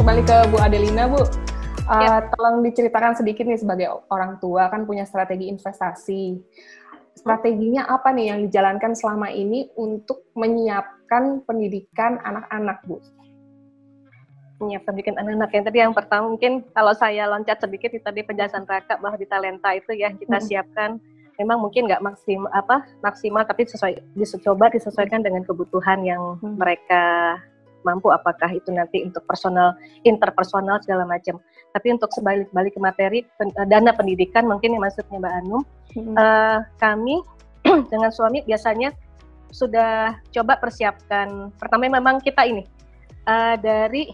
kembali ke Bu Adelina, Bu. Uh, ya. Tolong diceritakan sedikit nih sebagai orang tua kan punya strategi investasi. Strateginya apa nih yang dijalankan selama ini untuk menyiapkan pendidikan anak-anak, Bu? Menyiapkan pendidikan anak-anak yang tadi yang pertama mungkin kalau saya loncat sedikit di tadi penjelasan Raka bahwa di talenta itu ya kita hmm. siapkan memang mungkin nggak maksimal apa maksimal tapi sesuai dicoba disesuaikan dengan kebutuhan yang hmm. mereka mampu apakah itu nanti untuk personal interpersonal segala macam. Tapi untuk sebalik-balik ke materi pen, uh, dana pendidikan mungkin yang maksudnya Mbak Anum hmm. uh, kami dengan suami biasanya sudah coba persiapkan. Pertama memang kita ini uh, dari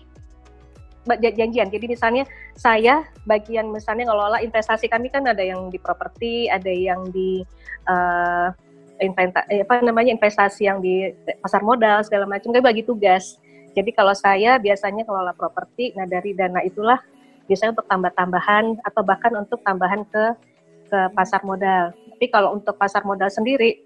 janjian. Jadi misalnya saya bagian misalnya ngelola investasi kami kan ada yang di properti ada yang di uh, inventa, apa namanya investasi yang di pasar modal segala macam. Kami bagi tugas jadi kalau saya biasanya kelola properti, nah dari dana itulah biasanya untuk tambah-tambahan atau bahkan untuk tambahan ke ke pasar modal. Tapi kalau untuk pasar modal sendiri,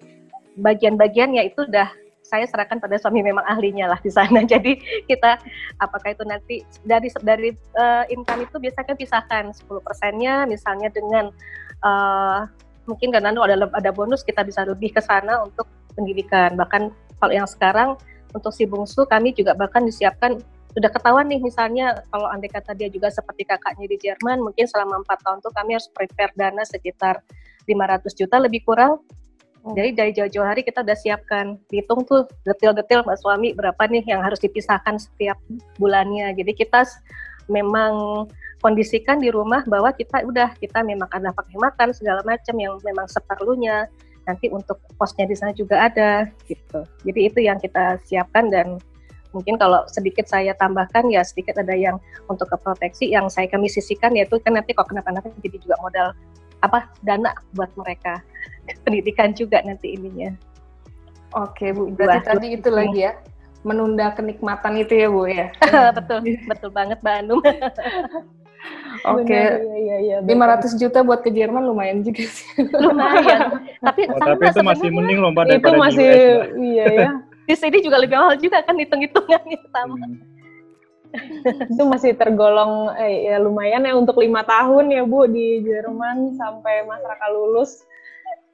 bagian-bagiannya itu udah saya serahkan pada suami memang ahlinya lah di sana. Jadi kita apakah itu nanti dari dari uh, income itu biasanya pisahkan 10 persennya misalnya dengan uh, mungkin karena ada ada bonus kita bisa lebih ke sana untuk pendidikan. Bahkan kalau yang sekarang untuk si bungsu kami juga bahkan disiapkan sudah ketahuan nih misalnya kalau andai kata dia juga seperti kakaknya di Jerman mungkin selama empat tahun tuh kami harus prepare dana sekitar 500 juta lebih kurang. Hmm. jadi dari jauh-jauh hari kita udah siapkan. Hitung tuh detil-detil mbak suami berapa nih yang harus dipisahkan setiap bulannya. Jadi kita memang kondisikan di rumah bahwa kita udah kita memang ada pakai makan segala macam yang memang seperlunya nanti untuk posnya di sana juga ada gitu. Jadi itu yang kita siapkan dan mungkin kalau sedikit saya tambahkan ya sedikit ada yang untuk ke proteksi yang saya kami sisihkan yaitu kan nanti kalau kenapa-napa jadi juga modal apa dana buat mereka pendidikan juga nanti ininya. Oke Bu, berarti Buat tadi itu lagi ya menunda kenikmatan itu ya Bu ya. betul, betul banget Mbak Anum. Oke. Okay. Ya, ya, ya, 500 juta buat ke Jerman lumayan juga sih. Lumayan. tapi oh, tapi itu masih mending loh pada Itu masih US, iya ya. Di sini juga lebih mahal juga kan hitung-hitungannya sama. Hmm. itu masih tergolong eh, ya lumayan ya untuk lima tahun ya Bu di Jerman sampai Mas Raka lulus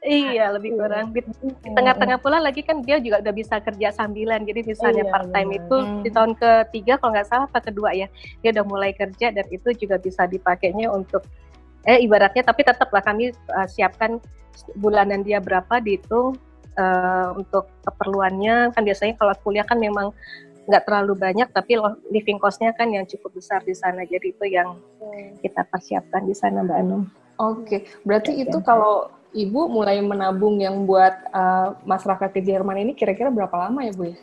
Iya, lebih kurang. Di, tengah-tengah pula lagi kan dia juga udah bisa kerja sambilan. Jadi misalnya iya, part time itu hmm. di tahun ketiga kalau nggak salah atau kedua ya, dia udah mulai kerja dan itu juga bisa dipakainya untuk eh ibaratnya tapi tetaplah kami uh, siapkan bulanan dia berapa dihitung uh, untuk keperluannya kan biasanya kalau kuliah kan memang nggak terlalu banyak tapi living costnya kan yang cukup besar di sana jadi itu yang hmm. kita persiapkan di sana mbak Anum. Oke, okay. berarti ya, itu ya. kalau Ibu mulai menabung yang buat uh, masyarakat ke Jerman ini kira-kira berapa lama ya Bu ya?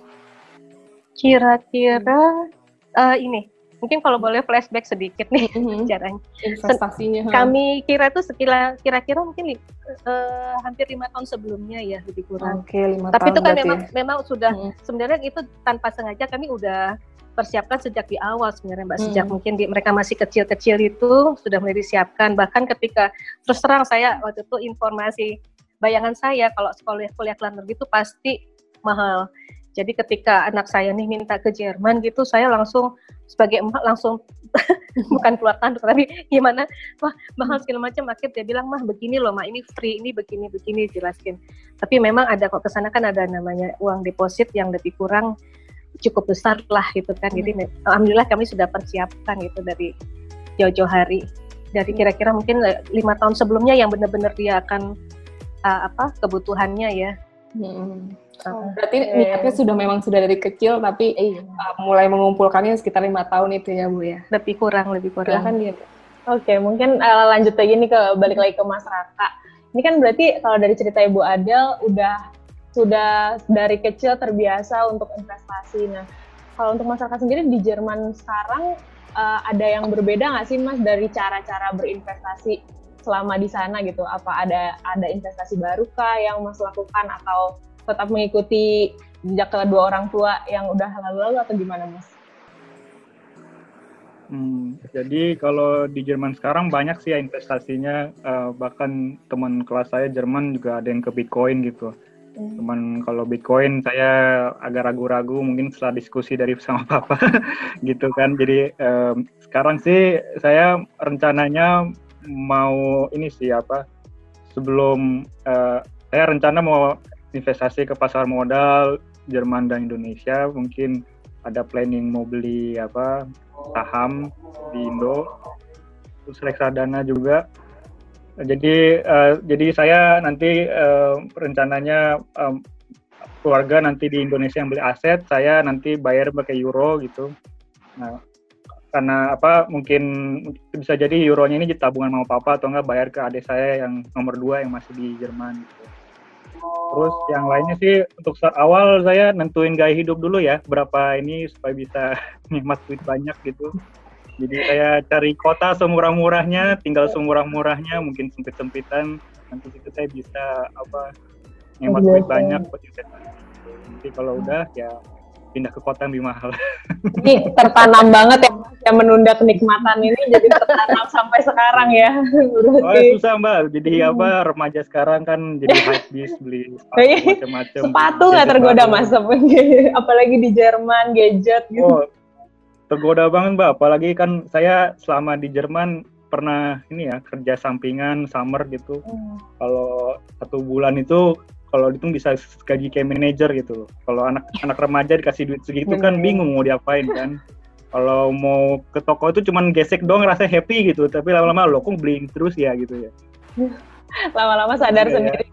Kira-kira uh, ini mungkin kalau boleh flashback sedikit nih mm-hmm. caranya investasinya. Kami kira itu kira-kira mungkin uh, hampir lima tahun sebelumnya ya lebih kurang. Oke, okay, lima Tapi tahun itu kan memang ya. memang sudah hmm. sebenarnya itu tanpa sengaja kami udah persiapkan sejak di awal sebenarnya Mbak. Sejak hmm. mungkin di, mereka masih kecil-kecil itu sudah mulai disiapkan. Bahkan ketika terus terang saya waktu itu informasi bayangan saya kalau sekolah kuliah ke luar negeri itu pasti mahal. Jadi ketika anak saya nih minta ke Jerman gitu, saya langsung sebagai emak langsung bukan keluar tanduk tapi gimana wah mahal segala macam akhirnya dia bilang mah begini loh mah ini free ini begini begini jelaskin tapi memang ada kok ke sana kan ada namanya uang deposit yang lebih kurang cukup besar lah gitu kan. Jadi hmm. alhamdulillah kami sudah persiapkan gitu dari jauh-jauh hari. Dari hmm. kira-kira mungkin lima tahun sebelumnya yang benar-benar dia akan uh, apa kebutuhannya ya. Hmm. Oh, berarti niatnya sudah memang sudah dari kecil tapi iya. uh, mulai mengumpulkannya sekitar lima tahun itu ya bu ya. Lebih kurang lebih kurang. Kan dia. Oke mungkin uh, lanjut lagi nih ke balik lagi ke Mas Raka. Ini kan berarti kalau dari cerita Ibu Adel udah sudah dari kecil terbiasa untuk investasi. Nah, kalau untuk masyarakat sendiri di Jerman sekarang uh, ada yang berbeda nggak sih mas dari cara-cara berinvestasi selama di sana gitu? Apa ada ada investasi baru kah yang mas lakukan atau tetap mengikuti jejak kedua orang tua yang udah lalu-lalu atau gimana mas? Hmm, jadi kalau di Jerman sekarang banyak sih ya investasinya, uh, bahkan teman kelas saya Jerman juga ada yang ke Bitcoin gitu Hmm. Cuman kalau Bitcoin saya agak ragu-ragu mungkin setelah diskusi dari sama Papa gitu kan. Jadi um, sekarang sih saya rencananya mau ini sih apa sebelum uh, saya rencana mau investasi ke pasar modal Jerman dan Indonesia mungkin ada planning mau beli apa saham di Indo terus reksadana juga jadi uh, jadi saya nanti uh, rencananya um, keluarga nanti di Indonesia yang beli aset saya nanti bayar pakai euro gitu nah karena apa mungkin bisa jadi euronya ini tabungan mau papa atau enggak bayar ke adik saya yang nomor dua yang masih di Jerman gitu. Terus yang lainnya sih untuk start awal saya nentuin gaya hidup dulu ya berapa ini supaya bisa nikmat duit banyak gitu. Jadi saya cari kota semurah-murahnya, tinggal semurah-murahnya, mungkin sempit-sempitan. Nanti situ saya bisa apa nikmat duit banyak buat investasi. Nanti kalau udah ya pindah ke kota yang lebih mahal. Ini tertanam banget ya, yang menunda kenikmatan ini jadi tertanam sampai sekarang ya. Oh ya susah mbak, jadi hmm. apa remaja sekarang kan jadi hype bis beli sepatu iya. macam-macam. Sepatu nggak tergoda mas, apalagi di Jerman gadget gitu. Oh, tergoda banget mbak, apalagi kan saya selama di Jerman pernah ini ya kerja sampingan summer gitu. Hmm. Kalau satu bulan itu kalau itu bisa gaji kayak manajer gitu Kalau anak anak remaja dikasih duit segitu kan bingung mau diapain kan. Kalau mau ke toko itu cuman gesek doang rasa happy gitu, tapi lama-lama lo kok beli terus ya gitu ya. Lama-lama sadar ya, sendiri.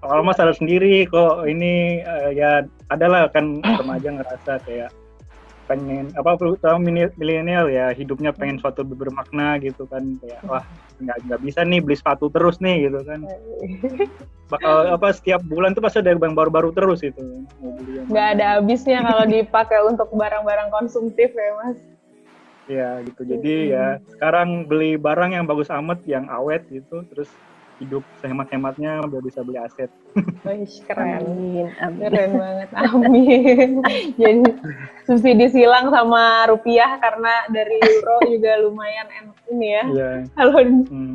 Lama-lama sadar sendiri kok ini uh, ya adalah kan remaja ngerasa kayak pengen apa terutama milenial ya hidupnya pengen suatu bermakna gitu kan kayak wah nggak nggak bisa nih beli sepatu terus nih gitu kan. Bakal apa setiap bulan tuh pasti ada yang baru-baru terus itu nggak ada habisnya kalau dipakai untuk barang-barang konsumtif ya mas. Ya gitu. Jadi ya sekarang beli barang yang bagus amat yang awet gitu terus hidup sehemat-hematnya biar bisa beli aset. Wih, keren. Amin. Amin. Keren banget. Amin. Jadi subsidi silang sama rupiah karena dari euro juga lumayan enak ini ya. Iya. Halo. Hmm.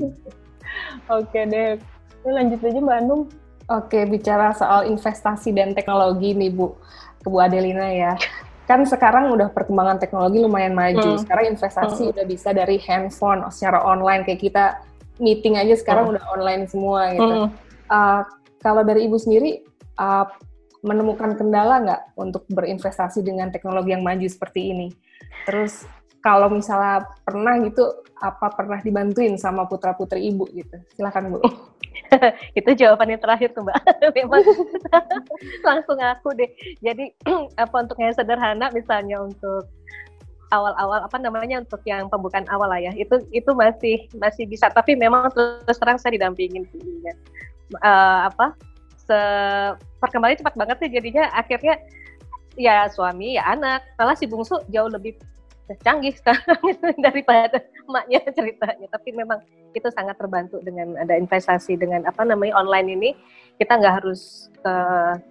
Oke deh. Ini lanjut aja Mbak Anum. Oke, bicara soal investasi dan teknologi nih Bu, ke Bu Adelina ya. Kan sekarang udah perkembangan teknologi lumayan maju. Hmm. Sekarang investasi hmm. udah bisa dari handphone secara online kayak kita meeting aja sekarang oh. udah online semua gitu. Uh, kalau dari ibu sendiri uh, menemukan kendala nggak untuk berinvestasi dengan teknologi yang maju seperti ini? Terus kalau misalnya pernah gitu, apa pernah dibantuin sama putra putri ibu gitu? Silakan bu. itu jawabannya terakhir tuh mbak. Memang langsung aku deh. Jadi apa untuk yang sederhana misalnya untuk awal-awal apa namanya untuk yang pembukaan awal lah ya. Itu itu masih masih bisa. Tapi memang terus terang saya didampingin ya. uh, apa se perkembangannya cepat banget sih jadinya. Akhirnya ya suami ya anak. Malah si bungsu jauh lebih canggih sekarang daripada emaknya ceritanya. Tapi memang itu sangat terbantu dengan ada investasi dengan apa namanya online ini. Kita nggak harus ke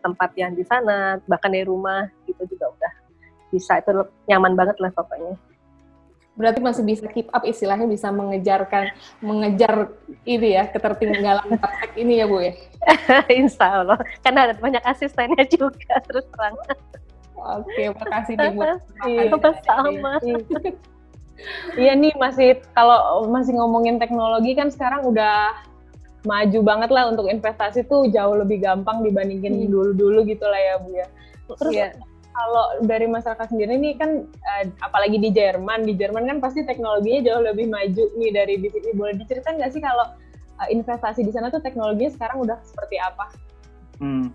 tempat yang di sana bahkan dari rumah gitu juga bisa itu nyaman banget lah pokoknya. Berarti masih bisa keep up istilahnya bisa mengejarkan mengejar ini ya ketertinggalan praktek ini ya bu ya? Insya Allah. Karena ada banyak asistennya juga terus terang. Oke makasih nih bu sama iya nih masih kalau masih ngomongin teknologi kan sekarang udah maju banget lah untuk investasi tuh jauh lebih gampang dibandingin hmm. dulu-dulu gitu lah ya bu ya. Terus yeah kalau dari masyarakat sendiri nih kan uh, apalagi di Jerman, di Jerman kan pasti teknologinya jauh lebih maju nih dari di sini. Boleh diceritain nggak sih kalau uh, investasi di sana tuh teknologinya sekarang udah seperti apa? Hmm,